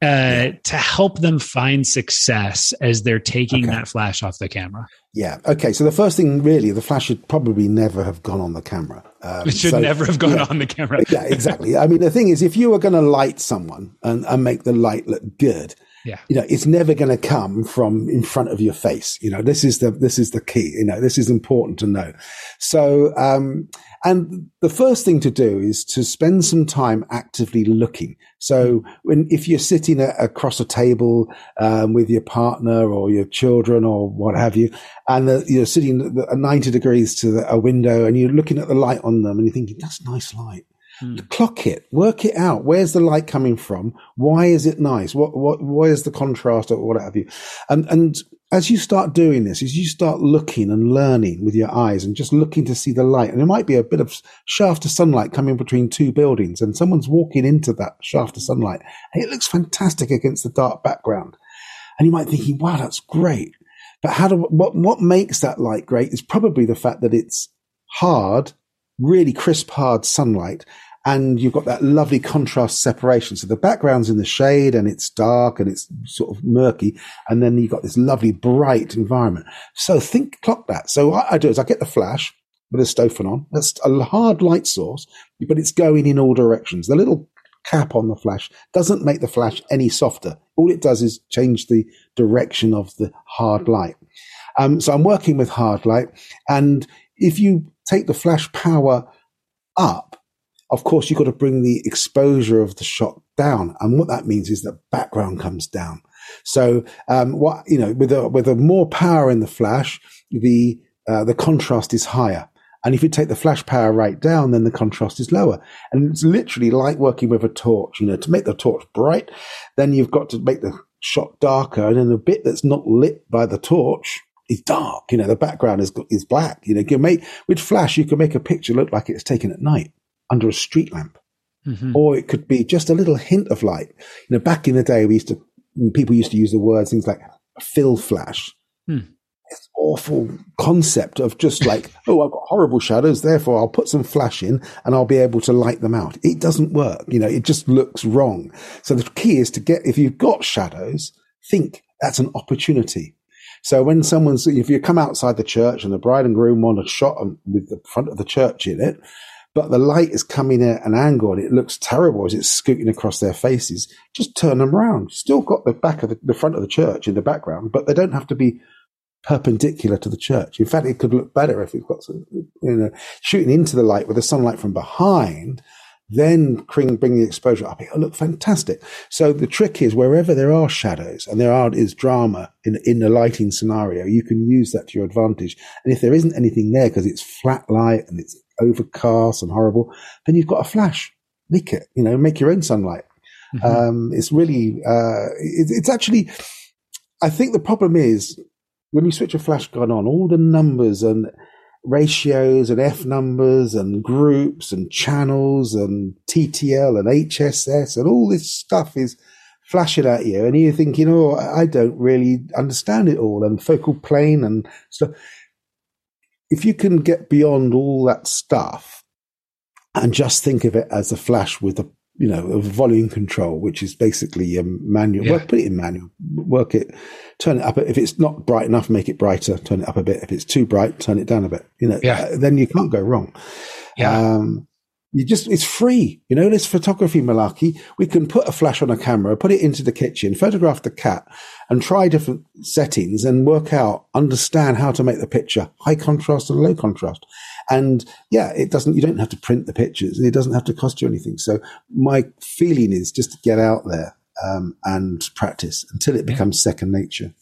uh, yeah. to help them find success as they're taking okay. that flash off the camera yeah. Okay. So the first thing, really, the flash should probably never have gone on the camera. Um, it should so, never have gone yeah, on the camera. yeah, exactly. I mean, the thing is, if you were going to light someone and, and make the light look good, yeah. you know, it's never going to come from in front of your face. You know, this is the this is the key. You know, this is important to know. So, um, and the first thing to do is to spend some time actively looking. So when, if you're sitting across a table um, with your partner or your children or what have you, and the, you're sitting at 90 degrees to the, a window and you're looking at the light on them and you're thinking, that's nice light. Hmm. Clock it, work it out. Where's the light coming from? Why is it nice? What, what, where's the contrast or what have you? And, and as you start doing this, as you start looking and learning with your eyes and just looking to see the light, and it might be a bit of shaft of sunlight coming between two buildings, and someone's walking into that shaft of sunlight, and it looks fantastic against the dark background. And you might think, wow, that's great. But how do, what, what makes that light great is probably the fact that it's hard, really crisp, hard sunlight and you've got that lovely contrast separation. So the background's in the shade and it's dark and it's sort of murky. And then you've got this lovely bright environment. So think, clock that. So what I do is I get the flash with a Stofen on. That's a hard light source, but it's going in all directions. The little cap on the flash doesn't make the flash any softer. All it does is change the direction of the hard light. Um, so I'm working with hard light. And if you take the flash power up, of course, you've got to bring the exposure of the shot down. And what that means is that background comes down. So, um, what, you know, with a, with a more power in the flash, the, uh, the contrast is higher. And if you take the flash power right down, then the contrast is lower. And it's literally like working with a torch, you know, to make the torch bright, then you've got to make the shot darker. And then the bit that's not lit by the torch is dark. You know, the background is, is black. You know, you make, with flash, you can make a picture look like it's taken at night under a street lamp. Mm-hmm. Or it could be just a little hint of light. You know, back in the day, we used to, people used to use the words, things like fill flash. Hmm. It's awful concept of just like, oh, I've got horrible shadows, therefore I'll put some flash in and I'll be able to light them out. It doesn't work. You know, it just looks wrong. So the key is to get, if you've got shadows, think that's an opportunity. So when someone's, if you come outside the church and the bride and groom want a shot with the front of the church in it, but the light is coming at an angle and it looks terrible as it's scooting across their faces. Just turn them around. Still got the back of the, the front of the church in the background, but they don't have to be perpendicular to the church. In fact, it could look better if you've got some, you know, shooting into the light with the sunlight from behind, then bring, bring the exposure up. It'll look fantastic. So the trick is wherever there are shadows and there are, is drama in, in the lighting scenario, you can use that to your advantage. And if there isn't anything there because it's flat light and it's overcast and horrible, then you've got a flash. Make it, you know, make your own sunlight. Mm-hmm. Um, it's really, uh, it, it's actually, I think the problem is when you switch a flash gun on, all the numbers and ratios and F numbers and groups and channels and TTL and HSS and all this stuff is flashing at you. And you're thinking, oh, I don't really understand it all and focal plane and stuff if you can get beyond all that stuff and just think of it as a flash with a you know, a volume control, which is basically a manual. Yeah. Work, put it in manual. Work it. Turn it up. If it's not bright enough, make it brighter. Turn it up a bit. If it's too bright, turn it down a bit. You know, yeah. Uh, then you can't go wrong. Yeah. Um, you just, it's free. You know, this photography malarkey, we can put a flash on a camera, put it into the kitchen, photograph the cat and try different settings and work out, understand how to make the picture high contrast and low contrast. And yeah, it doesn't, you don't have to print the pictures and it doesn't have to cost you anything. So my feeling is just to get out there, um, and practice until it becomes second nature.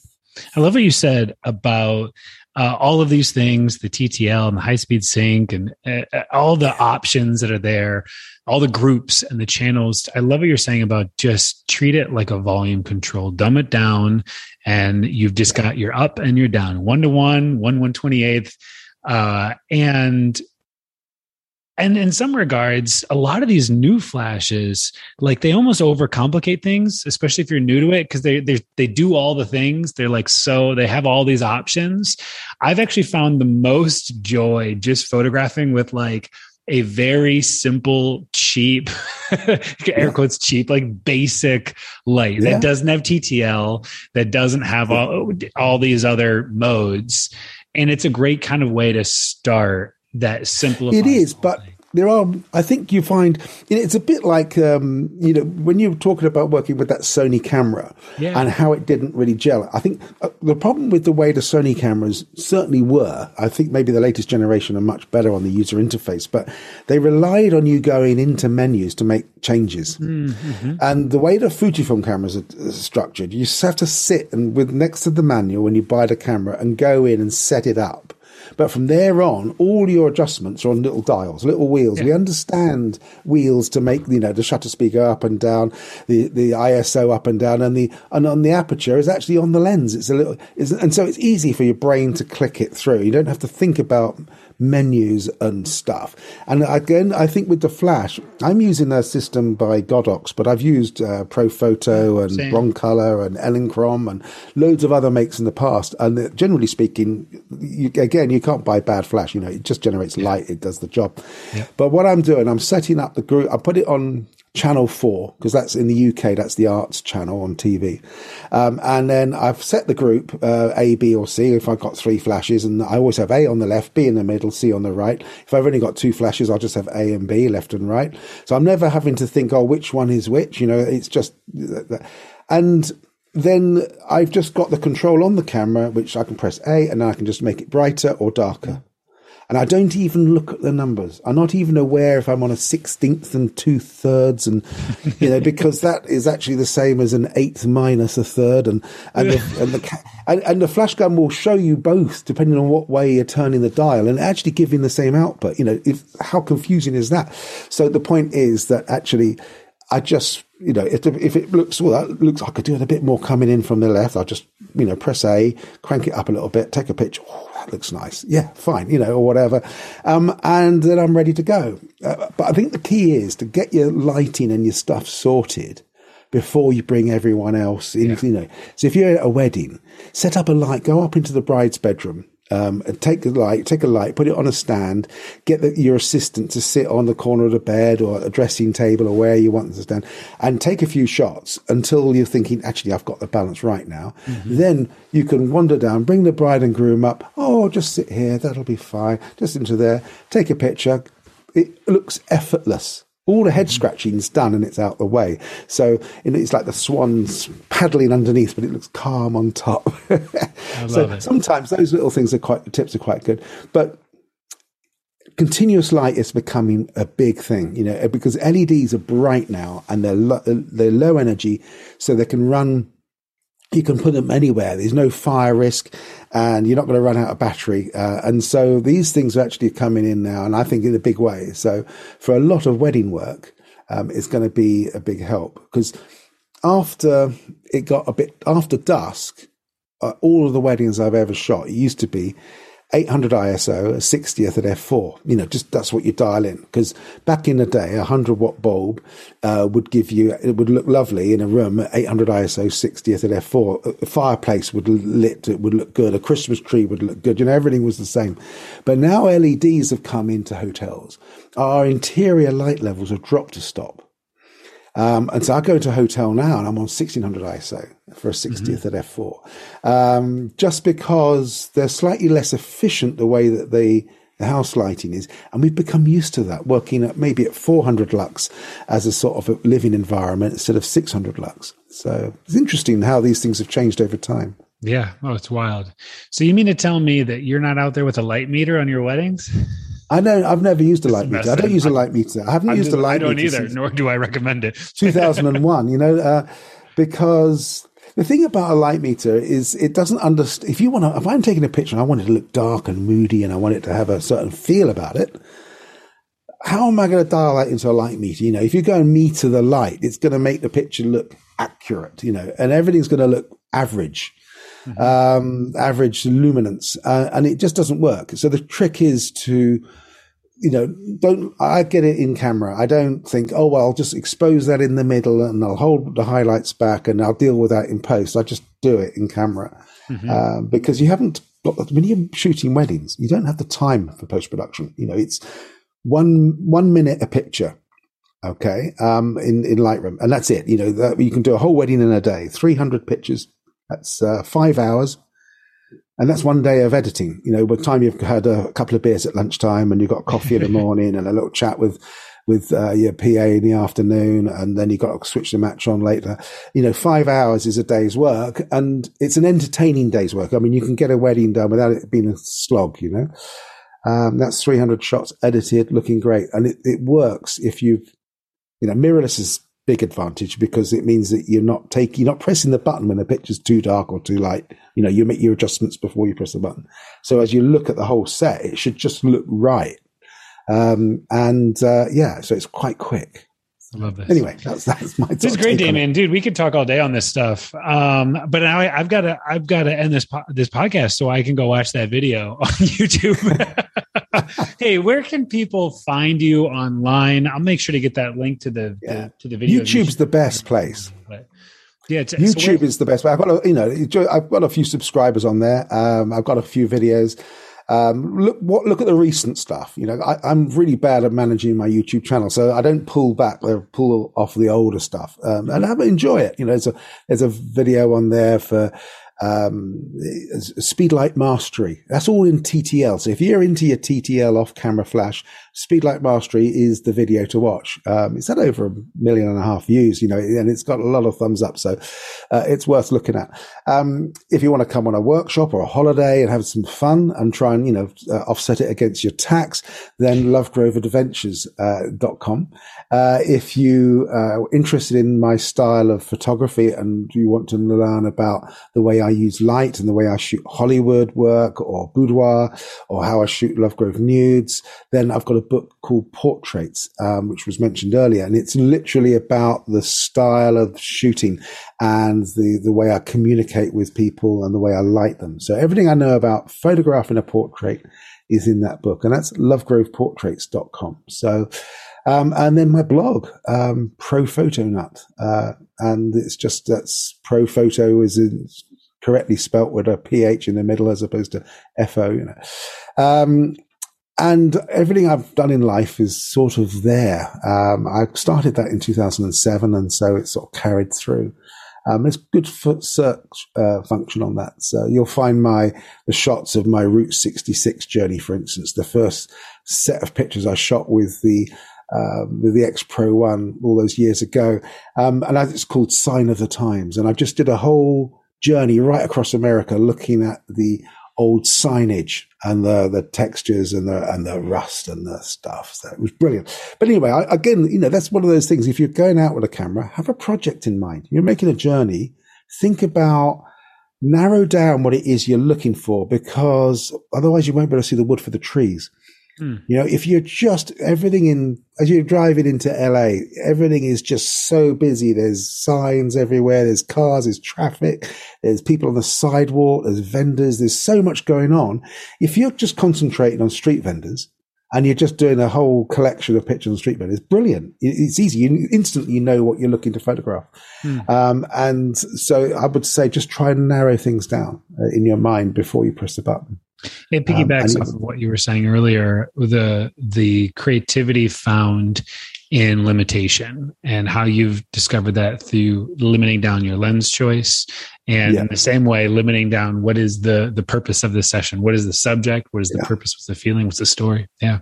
I love what you said about uh, all of these things the TTL and the high speed sync and uh, uh, all the options that are there, all the groups and the channels. I love what you're saying about just treat it like a volume control, dumb it down, and you've just got your up and your down, one to one, one one twenty eighth. Uh, and and in some regards a lot of these new flashes like they almost overcomplicate things especially if you're new to it because they they they do all the things. They're like so they have all these options. I've actually found the most joy just photographing with like a very simple cheap air quotes cheap like basic light yeah. that doesn't have ttl that doesn't have all, all these other modes. And it's a great kind of way to start that simplifies. It is, but there are. I think you find it's a bit like um, you know when you're talking about working with that Sony camera yeah. and how it didn't really gel. I think uh, the problem with the way the Sony cameras certainly were. I think maybe the latest generation are much better on the user interface, but they relied on you going into menus to make changes. Mm-hmm. And the way the Fujifilm cameras are structured, you just have to sit and with next to the manual when you buy the camera and go in and set it up but from there on, all your adjustments are on little dials, little wheels. Yeah. We understand wheels to make you know the shutter speed go up and down, the the ISO up and down, and the and on the aperture is actually on the lens. It's a little, it's, and so it's easy for your brain to click it through. You don't have to think about menus and stuff. And again, I think with the Flash, I'm using a system by Godox, but I've used uh, Profoto and Same. Broncolor and Elinchrom and loads of other makes in the past. And uh, generally speaking, you, again, you can't buy bad Flash. You know, it just generates yeah. light. It does the job. Yeah. But what I'm doing, I'm setting up the group. I put it on channel four because that's in the UK. That's the arts channel on TV. Um, and then I've set the group uh, A, B, or C. If I've got three flashes, and I always have A on the left, B in the middle, C on the right. If I've only got two flashes, I'll just have A and B, left and right. So I'm never having to think, oh, which one is which. You know, it's just and then I've just got the control on the camera, which I can press A, and I can just make it brighter or darker. And I don't even look at the numbers. I'm not even aware if I'm on a sixteenth and two thirds, and you know, because that is actually the same as an eighth minus a third, and and the, and, the and, and the flash gun will show you both depending on what way you're turning the dial, and actually giving the same output. You know, if how confusing is that? So the point is that actually, I just you know, if, if it looks, well, that looks I could do it a bit more coming in from the left. I'll just, you know, press A, crank it up a little bit, take a picture. Oh, that looks nice. Yeah, fine, you know, or whatever. Um, and then I'm ready to go. Uh, but I think the key is to get your lighting and your stuff sorted before you bring everyone else in, yeah. you know. So if you're at a wedding, set up a light, go up into the bride's bedroom, um, take a light, take a light, put it on a stand, get the, your assistant to sit on the corner of the bed or a dressing table or where you want them to stand, and take a few shots until you're thinking, actually, I've got the balance right now. Mm-hmm. Then you can wander down, bring the bride and groom up. Oh, just sit here, that'll be fine. Just into there, take a picture. It looks effortless all the head scratching's done and it's out the way. So it's like the swans paddling underneath, but it looks calm on top. so it. sometimes those little things are quite the tips are quite good, but continuous light is becoming a big thing, you know, because LEDs are bright now and they're lo- they're low energy, so they can run you can put them anywhere. There's no fire risk and you're not going to run out of battery. Uh, and so these things are actually coming in now, and I think in a big way. So for a lot of wedding work, um, it's going to be a big help because after it got a bit after dusk, uh, all of the weddings I've ever shot, used to be 800 ISO, a 60th at f4. You know, just that's what you dial in. Because back in the day, a 100 watt bulb uh, would give you, it would look lovely in a room at 800 ISO, 60th at f4. A fireplace would lit, it would look good. A Christmas tree would look good. You know, everything was the same. But now LEDs have come into hotels. Our interior light levels have dropped a stop. Um, and so I go to a hotel now and I'm on 1600 ISO for a 60th mm-hmm. at f4, um, just because they're slightly less efficient the way that they the house lighting is. And we've become used to that, working at maybe at 400 lux as a sort of a living environment instead of 600 lux. So it's interesting how these things have changed over time. Yeah. Oh, it's wild. So you mean to tell me that you're not out there with a light meter on your weddings? I know I've never used a light meter. I don't use a light meter. I haven't I'm used just, a light meter. I don't either, nor do I recommend it. 2001, you know, uh, because the thing about a light meter is it doesn't understand. If you want to, if I'm taking a picture and I want it to look dark and moody and I want it to have a certain feel about it, how am I going to dial that into a light meter? You know, if you go and meter the light, it's going to make the picture look accurate, you know, and everything's going to look average, mm-hmm. um, average luminance, uh, and it just doesn't work. So the trick is to you know, don't, I get it in camera. I don't think, oh, well, I'll just expose that in the middle and I'll hold the highlights back and I'll deal with that in post. I just do it in camera. Mm-hmm. Um, because you haven't got, when you're shooting weddings, you don't have the time for post production. You know, it's one, one minute a picture. Okay. Um, in, in Lightroom and that's it. You know, that you can do a whole wedding in a day, 300 pictures. That's, uh, five hours and that's one day of editing. You know, by the time you've had a couple of beers at lunchtime and you've got coffee in the morning and a little chat with with uh, your PA in the afternoon, and then you've got to switch the match on later. You know, five hours is a day's work, and it's an entertaining day's work. I mean, you can get a wedding done without it being a slog. You know, um, that's 300 shots edited, looking great, and it, it works if you've, you know, mirrorless is big advantage because it means that you're not taking, you're not pressing the button when the picture's too dark or too light. You know, you make your adjustments before you press the button. So as you look at the whole set, it should just look right. Um, and, uh, yeah, so it's quite quick. I love this. Anyway, that's that's my. This is great, Damien, dude. We could talk all day on this stuff. Um, but now I, have got to I've got to end this po- this podcast so I can go watch that video on YouTube. hey, where can people find you online? I'll make sure to get that link to the, yeah. the to the video. YouTube's the best place. yeah, YouTube so is the best. I've got a, you know I've got a few subscribers on there. Um, I've got a few videos. Um, look what look at the recent stuff. You know, I, am really bad at managing my YouTube channel, so I don't pull back or pull off the older stuff, um, and I enjoy it. You know, there's a there's a video on there for um, Speedlight Mastery. That's all in TTL. So if you're into your TTL off camera flash, Speedlight Mastery is the video to watch. Um, it's had over a million and a half views, you know, and it's got a lot of thumbs up. So uh, it's worth looking at. Um, if you want to come on a workshop or a holiday and have some fun and try and, you know, uh, offset it against your tax, then lovegroveadventures.com. Uh, uh, if you are interested in my style of photography and you want to learn about the way I use light and the way I shoot Hollywood work or boudoir or how I shoot Lovegrove nudes, then I've got a book called Portraits, um, which was mentioned earlier. And it's literally about the style of shooting and the, the way I communicate with people and the way I light them. So everything I know about photographing a portrait is in that book. And that's lovegroveportraits.com. So, um, and then my blog, um, Pro Photo Nut. Uh, and it's just that's Pro Photo is in, correctly spelt with a PH in the middle as opposed to FO, you know. Um, and everything I've done in life is sort of there. Um, I started that in 2007, and so it's sort of carried through. Um, there's good search uh, function on that, so you'll find my the shots of my Route 66 journey, for instance. The first set of pictures I shot with the um, with the X Pro One all those years ago, um, and it's called Sign of the Times. And I just did a whole journey right across America, looking at the old signage and the the textures and the and the rust and the stuff. So it was brilliant. But anyway, I, again, you know, that's one of those things. If you're going out with a camera, have a project in mind. You're making a journey. Think about narrow down what it is you're looking for because otherwise you won't be able to see the wood for the trees. Mm. You know, if you're just everything in as you're driving into LA, everything is just so busy. There's signs everywhere. There's cars. There's traffic. There's people on the sidewalk. There's vendors. There's so much going on. If you're just concentrating on street vendors and you're just doing a whole collection of pictures on street vendors, it's brilliant. It's easy. You instantly know what you're looking to photograph. Mm. Um, and so I would say just try and narrow things down uh, in your mind before you press the button. It piggybacks um, off of what you were saying earlier. The the creativity found in limitation and how you've discovered that through limiting down your lens choice and yeah. in the same way limiting down what is the the purpose of the session what is the subject what is the yeah. purpose what's the feeling what's the story yeah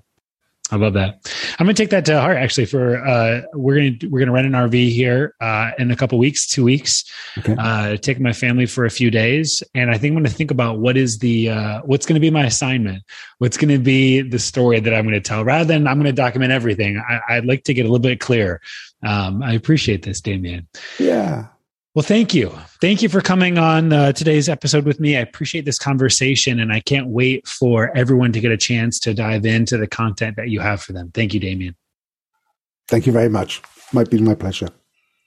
I love that. I'm going to take that to heart actually. For uh, we're going to we're going to rent an RV here uh, in a couple weeks, two weeks. Okay. Uh, take my family for a few days, and I think I'm going to think about what is the uh, what's going to be my assignment, what's going to be the story that I'm going to tell, rather than I'm going to document everything. I, would like to get a little bit clear. Um, I appreciate this, Damien. Yeah. Well, thank you. Thank you for coming on uh, today's episode with me. I appreciate this conversation and I can't wait for everyone to get a chance to dive into the content that you have for them. Thank you, Damien. Thank you very much. Might be my pleasure.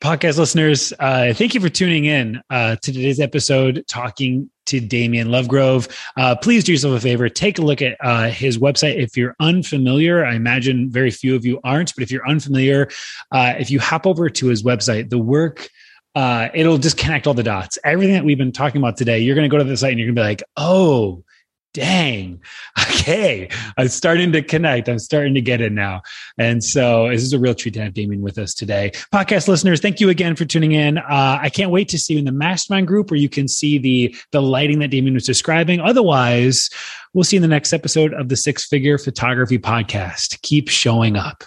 Podcast listeners, uh, thank you for tuning in uh, to today's episode talking to Damien Lovegrove. Uh, please do yourself a favor, take a look at uh, his website. If you're unfamiliar, I imagine very few of you aren't, but if you're unfamiliar, uh, if you hop over to his website, the work uh, it'll just connect all the dots. Everything that we've been talking about today, you're going to go to the site and you're going to be like, oh, dang, okay, I'm starting to connect. I'm starting to get it now. And so this is a real treat to have Damien with us today. Podcast listeners, thank you again for tuning in. Uh, I can't wait to see you in the mastermind group where you can see the, the lighting that Damien was describing. Otherwise, we'll see you in the next episode of the Six Figure Photography Podcast. Keep showing up.